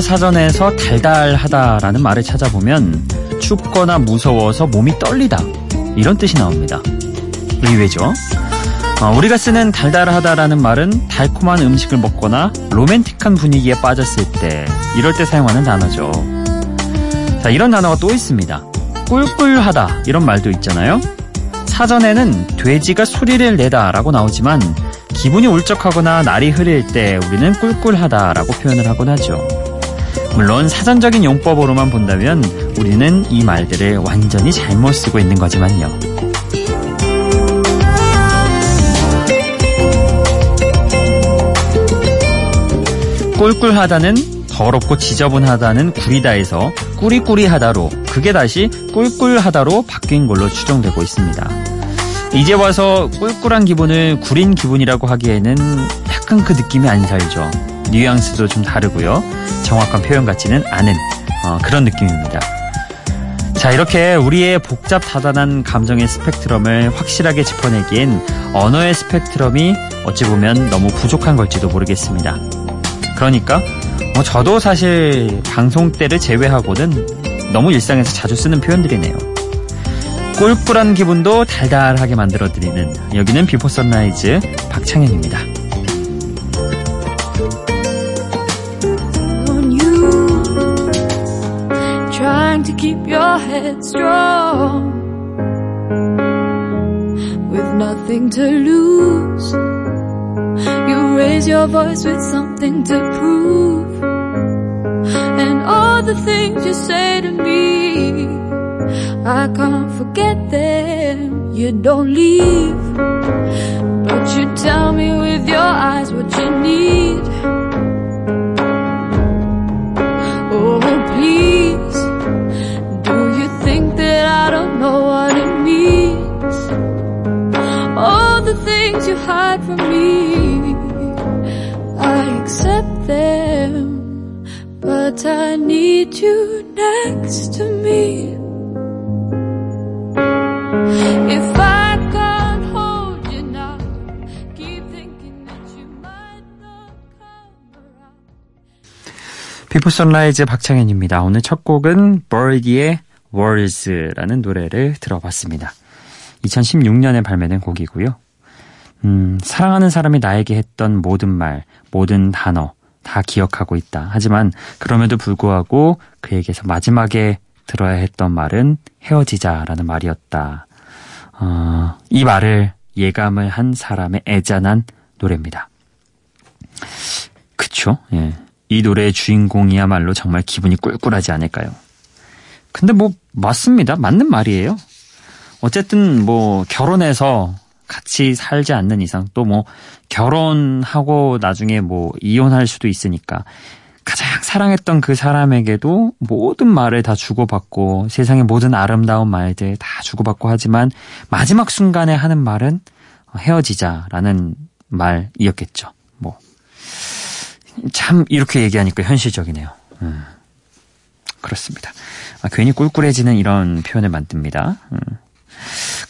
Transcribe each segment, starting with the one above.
사전에서 달달하다라는 말을 찾아보면 춥거나 무서워서 몸이 떨리다 이런 뜻이 나옵니다. 의외죠? 어, 우리가 쓰는 달달하다라는 말은 달콤한 음식을 먹거나 로맨틱한 분위기에 빠졌을 때 이럴 때 사용하는 단어죠. 자, 이런 단어가 또 있습니다. 꿀꿀하다 이런 말도 있잖아요. 사전에는 돼지가 소리를 내다라고 나오지만 기분이 울적하거나 날이 흐릴 때 우리는 꿀꿀하다라고 표현을 하곤 하죠. 물론 사전적인 용법으로만 본다면 우리는 이 말들을 완전히 잘못 쓰고 있는 거지만요. 꿀꿀하다는 더럽고 지저분하다는 구리다에서 꾸리꾸리하다로 그게 다시 꿀꿀하다로 바뀐 걸로 추정되고 있습니다. 이제 와서 꿀꿀한 기분을 구린 기분이라고 하기에는 약간 그 느낌이 안 살죠. 뉘앙스도 좀 다르고요. 정확한 표현 같지는 않은 어, 그런 느낌입니다. 자, 이렇게 우리의 복잡 다단한 감정의 스펙트럼을 확실하게 짚어내기엔 언어의 스펙트럼이 어찌 보면 너무 부족한 걸지도 모르겠습니다. 그러니까 뭐 저도 사실 방송 때를 제외하고는 너무 일상에서 자주 쓰는 표현들이네요. 꿀꿀한 기분도 달달하게 만들어드리는 여기는 비포 선라이즈 박창현입니다. Trying to keep your head strong with nothing to lose. You raise your voice with something to prove. And all the things you say to me, I can't forget them. You don't leave. But you tell me with your eyes what you need. Know what it means? All the things you hide from me, I accept them. But I need you next to me. If I. 비포 선라이즈 박창현입니다. 오늘 첫 곡은 버디의 Words라는 노래를 들어봤습니다. 2016년에 발매된 곡이고요. 음, 사랑하는 사람이 나에게 했던 모든 말, 모든 단어 다 기억하고 있다. 하지만 그럼에도 불구하고 그에게서 마지막에 들어야 했던 말은 헤어지자라는 말이었다. 어, 이 말을 예감을 한 사람의 애잔한 노래입니다. 그쵸? 예. 이 노래의 주인공이야말로 정말 기분이 꿀꿀하지 않을까요? 근데 뭐 맞습니다. 맞는 말이에요. 어쨌든 뭐 결혼해서 같이 살지 않는 이상 또 뭐 결혼하고 나중에 뭐 이혼할 수도 있으니까 가장 사랑했던 그 사람에게도 모든 말을 다 주고받고 세상의 모든 아름다운 말들 다 주고받고 하지만 마지막 순간에 하는 말은 헤어지자라는 말이었겠죠. 뭐 참 이렇게 얘기하니까 현실적이네요. 음, 그렇습니다. 아, 괜히 꿀꿀해지는 이런 표현을 만듭니다. 음.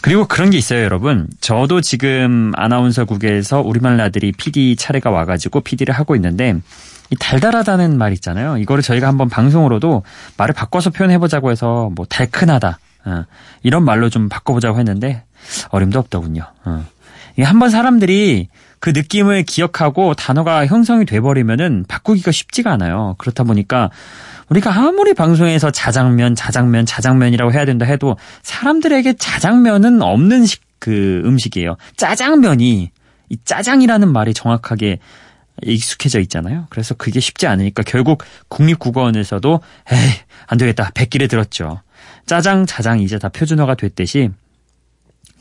그리고 그런 게 있어요, 여러분. 저도 지금 아나운서국에서 우리말 나들이 PD 차례가 와가지고 PD를 하고 있는데 이 달달하다는 말 있잖아요. 이거를 저희가 한번 방송으로도 말을 바꿔서 표현해보자고 해서 뭐 달큰하다 어, 이런 말로 좀 바꿔보자고 했는데 어림도 없더군요. 어. 이게 한번 사람들이 그 느낌을 기억하고 단어가 형성이 돼버리면은 바꾸기가 쉽지가 않아요. 그렇다 보니까 우리가 아무리 방송에서 자장면, 자장면, 자장면이라고 해야 된다 해도 사람들에게 자장면은 없는 식, 그 음식이에요. 짜장면이 이 짜장이라는 말이 정확하게 익숙해져 있잖아요. 그래서 그게 쉽지 않으니까 결국 국립국어원에서도 에이 안 되겠다 백기를 들었죠. 짜장, 자장 이제 다 표준어가 됐듯이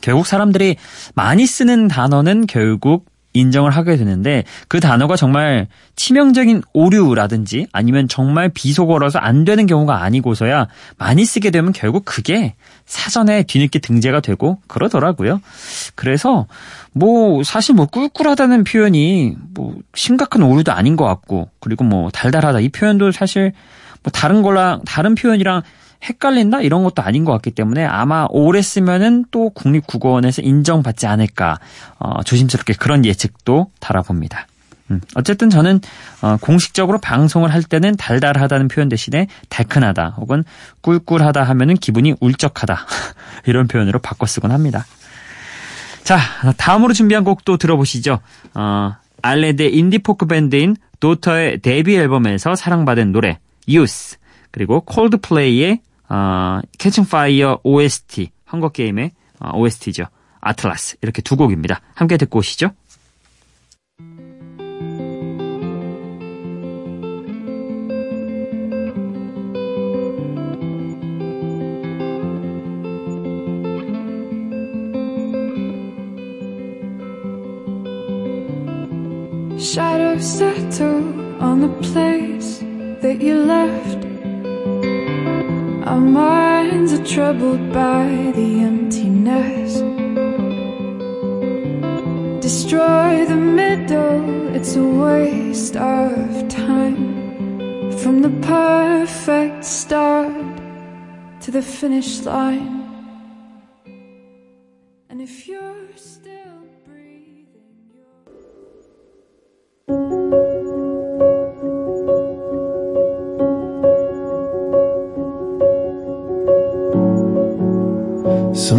결국 사람들이 많이 쓰는 단어는 결국 인정을 하게 되는데 그 단어가 정말 치명적인 오류라든지 아니면 정말 비속어라서 안 되는 경우가 아니고서야 많이 쓰게 되면 결국 그게 사전에 뒤늦게 등재가 되고 그러더라고요. 그래서 뭐 사실 뭐 꿀꿀하다는 표현이 뭐 심각한 오류도 아닌 것 같고 그리고 뭐 달달하다 이 표현도 사실 뭐 다른 거랑 다른 표현이랑 헷갈린다 이런 것도 아닌 것 같기 때문에 아마 오래 쓰면은 또 국립국어원에서 인정받지 않을까 어, 조심스럽게 그런 예측도 달아봅니다. 음, 어쨌든 저는 어, 공식적으로 방송을 할 때는 달달하다는 표현 대신에 달큰하다 혹은 꿀꿀하다 하면은 기분이 울적하다 이런 표현으로 바꿔 쓰곤 합니다. 자 다음으로 준비한 곡도 들어보시죠. 어, 아일랜드 인디포크 밴드인 도터의 데뷔 앨범에서 사랑받은 노래 유스 그리고 콜드플레이의 어, Catching Fire OST 헝거 게임의 어, OST죠. 아틀라스 이렇게 두 곡입니다. 함께 듣고 오시죠. Shadows settle on the place that you left. Our minds are troubled by the emptiness. Destroy the middle, it's a waste of time. From the perfect start to the finish line.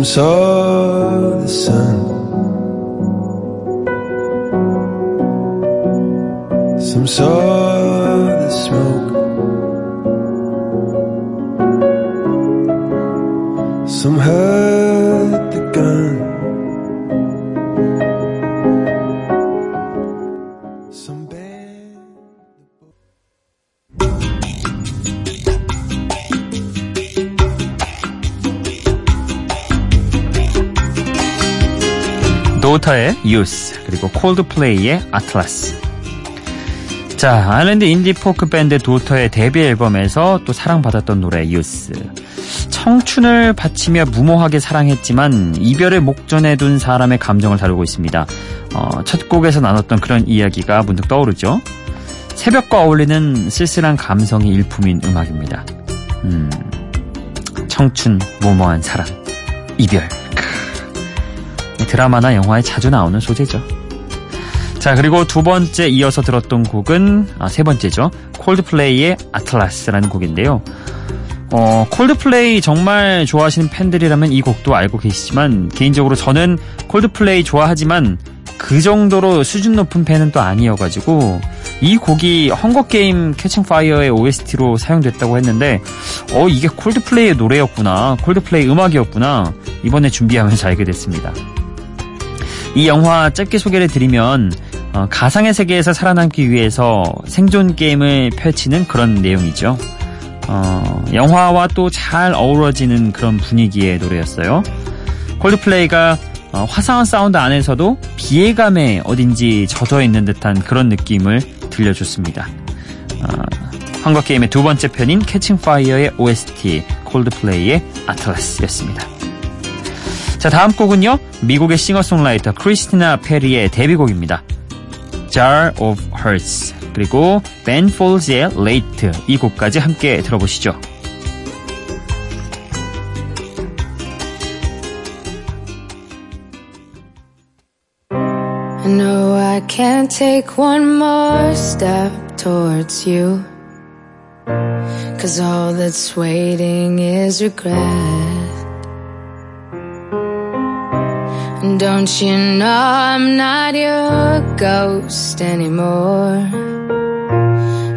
Some saw the sun. Some saw the smoke. Some heard 노타의 유스 그리고 콜드플레이의 Atlas 자 아일랜드 인디 포크 밴드 도터의 데뷔 앨범에서 또 사랑받았던 노래 유스. 청춘을 바치며 무모하게 사랑했지만 이별의 목전에 둔 사람의 감정을 다루고 있습니다. 어, 첫 곡에서 나눴던 그런 이야기가 문득 떠오르죠. 새벽과 어울리는 쓸쓸한 감성이 일품인 음악입니다. 음, 청춘 무모한 사랑 이별 드라마나 영화에 자주 나오는 소재죠. 자, 그리고 두 번째 이어서 들었던 곡은, 아, 세 번째죠. 콜드플레이의 Atlas라는 곡인데요. 어, 콜드플레이 정말 좋아하시는 팬들이라면 이 곡도 알고 계시지만, 개인적으로 저는 콜드플레이 좋아하지만, 그 정도로 수준 높은 팬은 또 아니어가지고, 이 곡이 헝거게임 Catching Fire의 OST로 사용됐다고 했는데, 어, 이게 콜드플레이의 노래였구나. 콜드플레이 음악이었구나. 이번에 준비하면서 알게 됐습니다. 이 영화 짧게 소개를 드리면 어, 가상의 세계에서 살아남기 위해서 생존 게임을 펼치는 그런 내용이죠. 어, 영화와 또 잘 어우러지는 그런 분위기의 노래였어요. 콜드플레이가 어, 화사한 사운드 안에서도 비애감에 어딘지 젖어 있는 듯한 그런 느낌을 들려줬습니다. 어, 헝거게임의 두 번째 편인 Catching Fire의 OST 콜드플레이의 Atlas였습니다. 자, 다음 곡은요. 미국의 싱어송라이터 크리스티나 페리의 데뷔곡입니다. Jar of Hearts 그리고 Ben Folds의 Late 이 곡까지 함께 들어보시죠. I know I can't take one more step towards you. Cause all that's waiting is regret. Don't you know I'm not your ghost anymore?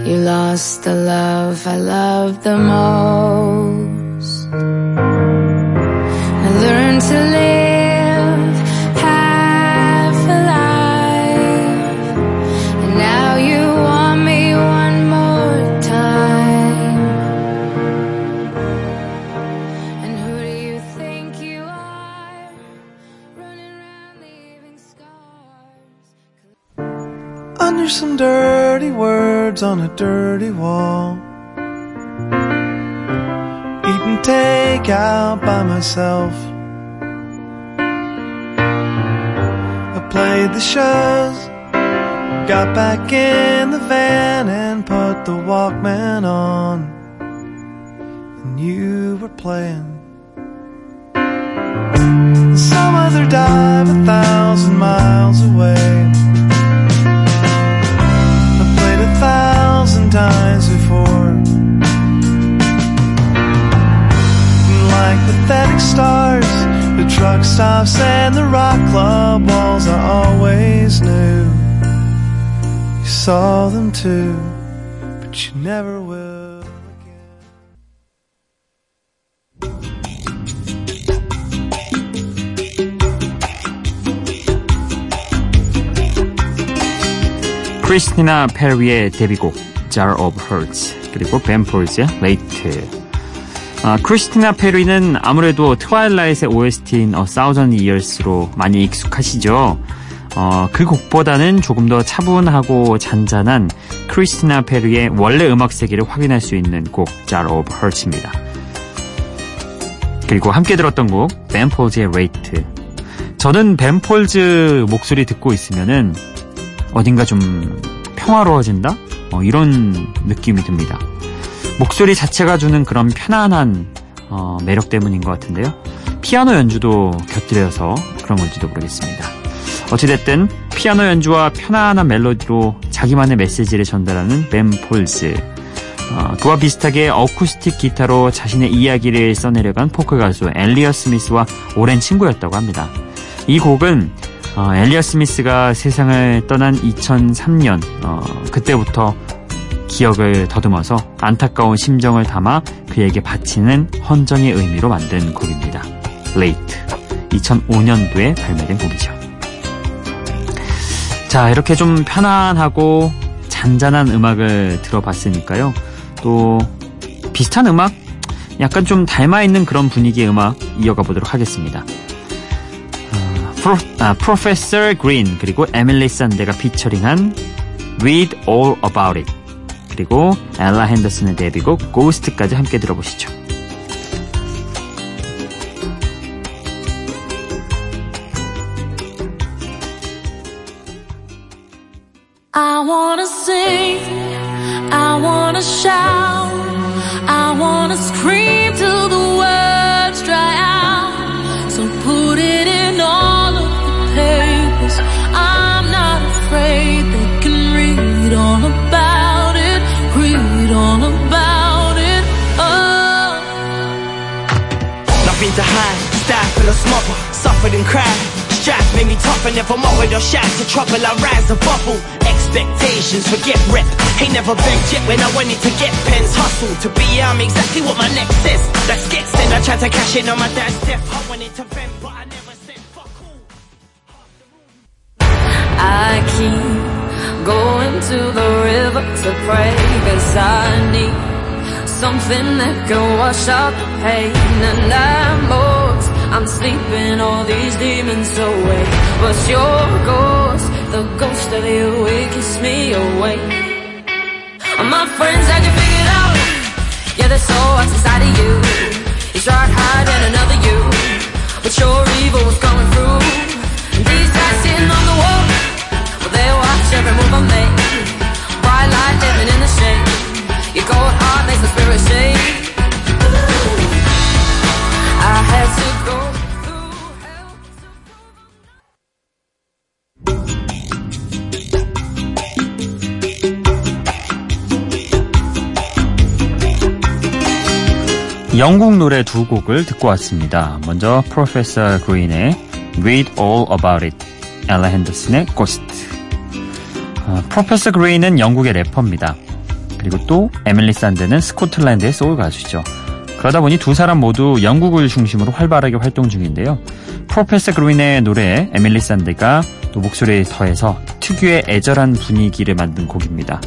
You lost the love I loved the most. I learned to live Under some dirty words on a dirty wall. Eating takeout by myself. I played the shows, got back in the van and put the Walkman on. And you were playing. Some other dive a thousand miles away. truck stops and the rock club walls are always new. You saw them too, but you never will. 크리스티나 페리의 데뷔곡 Jar of Hearts 그리고 벤폴즈의 Late 아, 크리스티나 페리는 아무래도 트와일라이트의 OST인 A Thousand Years로 많이 익숙하시죠. 어, 그 곡보다는 조금 더 차분하고 잔잔한 크리스티나 페리의 원래 음악 세계를 확인할 수 있는 곡 Jar of Hearts입니다. 그리고 함께 들었던 곡 벤폴즈의 Late 저는 벤폴즈 목소리 듣고 있으면은 어딘가 좀 평화로워진다? 어, 이런 느낌이 듭니다. 목소리 자체가 주는 그런 편안한 어, 매력 때문인 것 같은데요. 피아노 연주도 곁들여서 그런 건지도 모르겠습니다. 어찌됐든 피아노 연주와 편안한 멜로디로 자기만의 메시지를 전달하는 벤 폴스. 어, 그와 비슷하게 어쿠스틱 기타로 자신의 이야기를 써내려간 포크 가수 엘리어 스미스와 오랜 친구였다고 합니다. 이 곡은 어, 엘리어 스미스가 세상을 떠난 2003년 어, 그때부터 기억을 더듬어서 안타까운 심정을 담아 그에게 바치는 헌정의 의미로 만든 곡입니다. Late 2005년도에 발매된 곡이죠. 자 이렇게 좀 편안하고 잔잔한 음악을 들어봤으니까요. 또 비슷한 음악 약간 좀 닮아있는 그런 분위기의 음악 이어가 보도록 하겠습니다. 프로, 아, 프로페서 그린 그리고 에밀리 산데가 피처링한 Read All About It 그리고 엘라 핸더슨의 데뷔곡 고스트까지 함께 들어보시죠. I wanna shout, I wanna scream suffered and cried. Strife made me tough and never mothered or shy to trouble. I rise above all expectations, forget rep. Ain't never begged yet when I wanted to get pens. Hustle to be I'm exactly what my next is. Let's get then I tried to cash in on my dad's death. I wanted to vent, but I never said fuck all. I keep going to the river to pray Cause I need something that can wash out the pain And I'm I'm sleeping all these demons away. But your ghost, the ghost of you, it keeps me awake. My friends had you figured out? Yeah, there's so what's inside of you. You tried hiding another you. But your evil was coming through these guys sitting on the wall Well, they watch every move I make. Bright light living in the shade. Your cold heart makes my spirit shake 영국 노래 두 곡을 듣고 왔습니다. 먼저 프로페서 그린의 Read All About It, 엘라 핸더슨의 Ghost. 어, 프로페서 그린은 영국의 래퍼입니다. 그리고 또 에밀리 산드는 스코틀랜드의 소울 가수죠. 그러다 보니 두 사람 모두 영국을 중심으로 활발하게 활동 중인데요. 프로페서 그린의 노래에 에밀리 산드가 또 목소리에 더해서 특유의 애절한 분위기를 만든 곡입니다.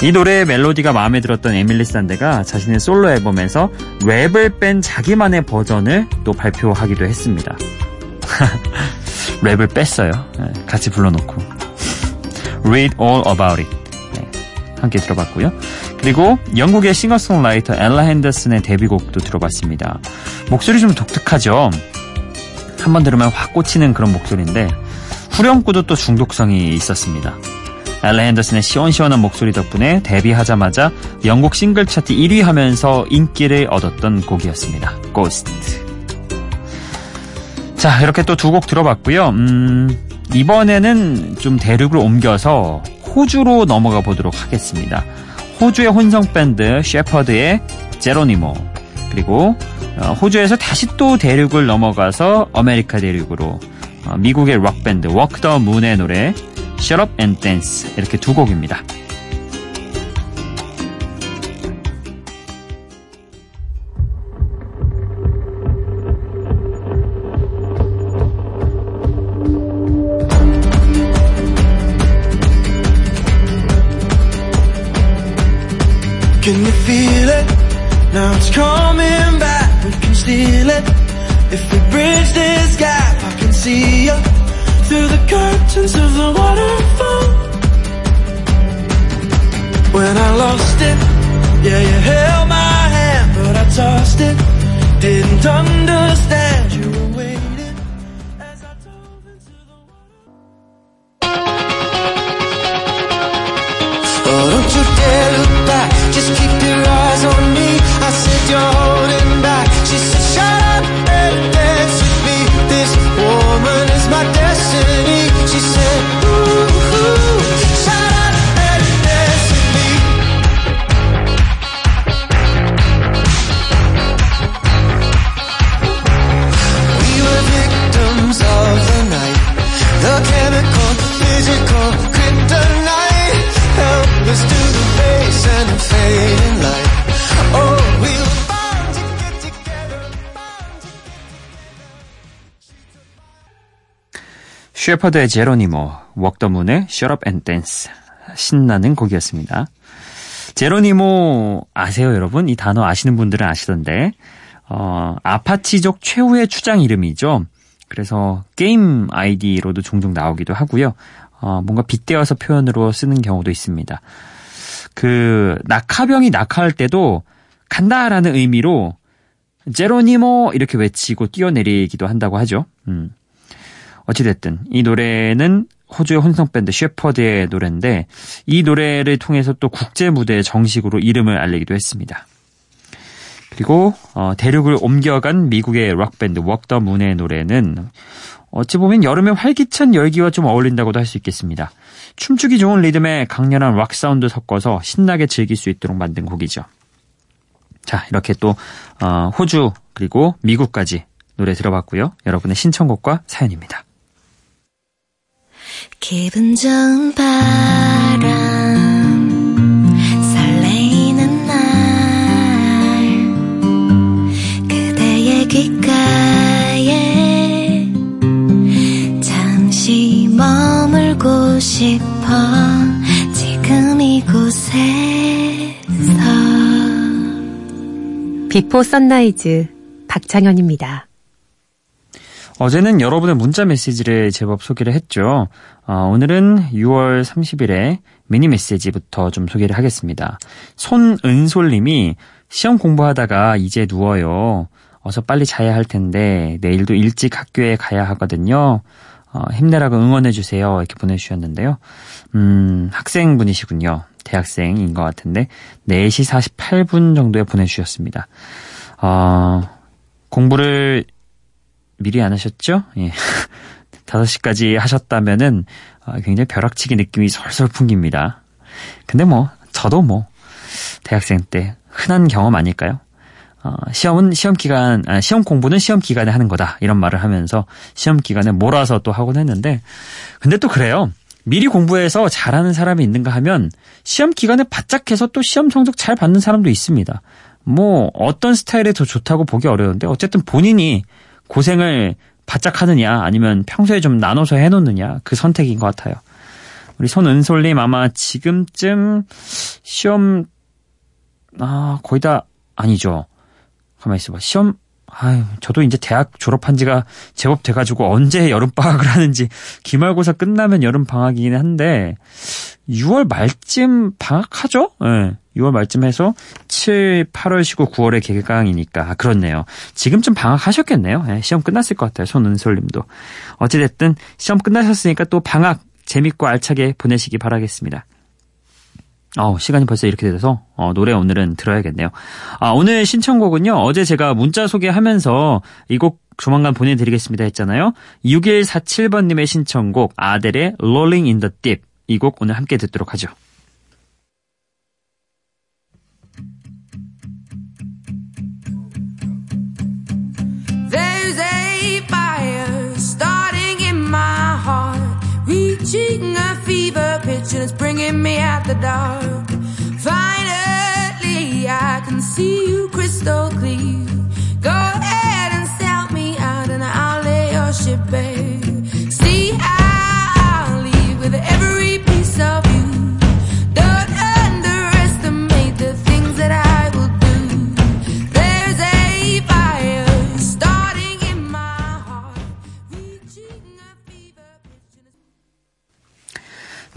이 노래의 멜로디가 마음에 들었던 에밀리 산데가 자신의 솔로 앨범에서 랩을 뺀 자기만의 버전을 또 발표하기도 했습니다. 랩을 뺐어요. 네, 같이 불러놓고. Read All About It. 네, 함께 들어봤고요. 그리고 영국의 싱어송라이터 엘라 핸더슨의 데뷔곡도 들어봤습니다. 목소리 좀 독특하죠? 한번 들으면 확 꽂히는 그런 목소리인데 후렴구도 또 중독성이 있었습니다. 엘라 핸더슨의 시원시원한 목소리 덕분에 데뷔하자마자 영국 싱글 차트 1위 하면서 인기를 얻었던 곡이었습니다. Ghost. 자, 이렇게 또 두 곡 들어봤고요. 음, 이번에는 좀 대륙을 옮겨서 호주로 넘어가 보도록 하겠습니다. 호주의 혼성 밴드 셰퍼드의 제로니모 그리고 어, 호주에서 다시 또 대륙을 넘어가서 아메리카 대륙으로 어, 미국의 록 밴드 워크 더 문의 노래 Shut Up and Dance 이렇게 두 곡입니다. Lost it, yeah, you held my hand, but I tossed it. Didn't understand you were waiting as I dove into the water. Oh, don't you dare look back. Just keep your eyes on me. I said you're 쉐퍼드의 제로니모, 웍더문의 Shut Up and Dance 신나는 곡이었습니다. 제로니모 아세요 여러분? 이 단어 아시는 분들은 아시던데 어, 아파치족 최후의 추장 이름이죠. 그래서 게임 아이디로도 종종 나오기도 하고요. 어, 뭔가 빗대어서 표현으로 쓰는 경우도 있습니다. 그 낙하병이 낙하할 때도 간다라는 의미로 제로니모 이렇게 외치고 뛰어내리기도 한다고 하죠. 음. 어찌됐든 이 노래는 호주의 혼성밴드 셰퍼드의 노래인데 이 노래를 통해서 또 국제 무대에 정식으로 이름을 알리기도 했습니다. 그리고 어, 대륙을 옮겨간 미국의 록밴드 웍더 문의 노래는 어찌 보면 여름의 활기찬 열기와 좀 어울린다고도 할 수 있겠습니다. 춤추기 좋은 리듬에 강렬한 락 사운드 섞어서 신나게 즐길 수 있도록 만든 곡이죠. 자 이렇게 또 어, 호주 그리고 미국까지 노래 들어봤고요. 여러분의 신청곡과 사연입니다. 기분 좋은 바람 설레이는 날 그대의 귓가에 잠시 머물고 싶어 지금 이곳에서 비포 선라이즈 박창현입니다. 어제는 여러분의 문자 메시지를 제법 소개를 했죠. 어, 오늘은 6월 30일에 미니 메시지부터 좀 소개를 하겠습니다. 손은솔님이 시험 공부하다가 이제 누워요. 어서 빨리 자야 할 텐데 내일도 일찍 학교에 가야 하거든요. 어, 힘내라고 응원해 주세요. 이렇게 보내주셨는데요. 음, 학생분이시군요. 대학생인 것 같은데 4시 48분 정도에 보내주셨습니다. 어, 공부를 미리 안 하셨죠? 예. 5시까지 하셨다면은 어, 굉장히 벼락치기 느낌이 솔솔 풍깁니다. 근데 뭐 저도 뭐 대학생 때 흔한 경험 아닐까요? 어, 시험은 시험 기간, 아, 시험 공부는 시험 기간에 하는 거다 이런 말을 하면서 시험 기간에 몰아서 또 하곤 했는데 근데 또 그래요. 미리 공부해서 잘하는 사람이 있는가 하면 시험 기간에 바짝 해서 또 시험 성적 잘 받는 사람도 있습니다. 뭐 어떤 스타일이 더 좋다고 보기 어려운데 어쨌든 본인이 고생을 바짝 하느냐 아니면 평소에 좀 나눠서 해놓느냐 그 선택인 것 같아요. 우리 손은솔님 아마 지금쯤 시험 아 거의 다 아니죠. 가만히 있어봐. 시험 아유 저도 이제 대학 졸업한 지가 제법 돼가지고 언제 여름 방학을 하는지 기말고사 끝나면 여름 방학이긴 한데 6월 말쯤 방학하죠? 예. 네, 6월 말쯤 해서 7, 8월 쉬고 9월에 개강이니까 아, 그렇네요. 지금쯤 방학하셨겠네요. 네, 시험 끝났을 것 같아요. 손은솔님도. 어찌됐든 시험 끝나셨으니까 또 방학 재밌고 알차게 보내시기 바라겠습니다. 어, 시간이 벌써 이렇게 돼서 어, 노래 오늘은 들어야겠네요. 아, 오늘 신청곡은요. 어제 제가 문자 소개하면서 이 곡 조만간 보내드리겠습니다 했잖아요. 6147번님의 신청곡 아델의 Rolling in the Deep 이 곡 오늘 함께 듣도록 하죠. Out the dark. Finally, I can see you crystal clear. Go ahead and sell me out, and I'll lay your ship bare.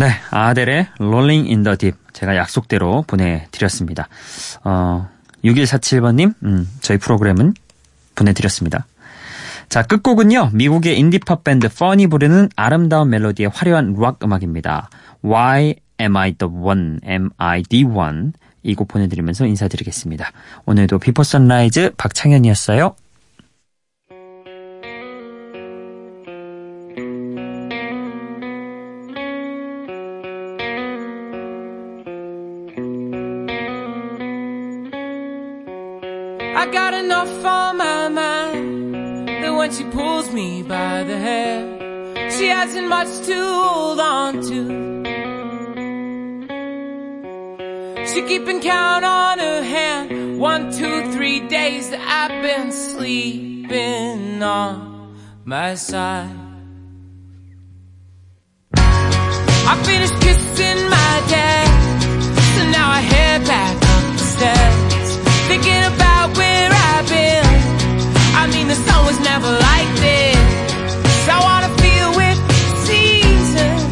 네, 아델의 Rolling in the Deep 제가 약속대로 보내드렸습니다. 어, 6147번님, 음, 저희 프로그램은 보내드렸습니다. 자, 끝곡은요, 미국의 인디팝 밴드 펀이 부르는 아름다운 멜로디의 화려한 락 음악입니다. Why am I the one? Am I the one? 이 곡 보내드리면서 인사드리겠습니다. 오늘도 비포 선라이즈 박창현이었어요. Pulls me by the hair, she hasn't much to hold on to. She keeping count on her hand. One, two, three days that I've been sleeping on my side. I finished kissing my dad, so now I head back up the steps, thinking about where I've been. I mean, the sun was never like this. I wanna feel with seasons.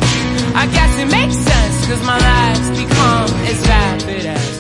I guess it makes sense, cause my life's become as vapid as.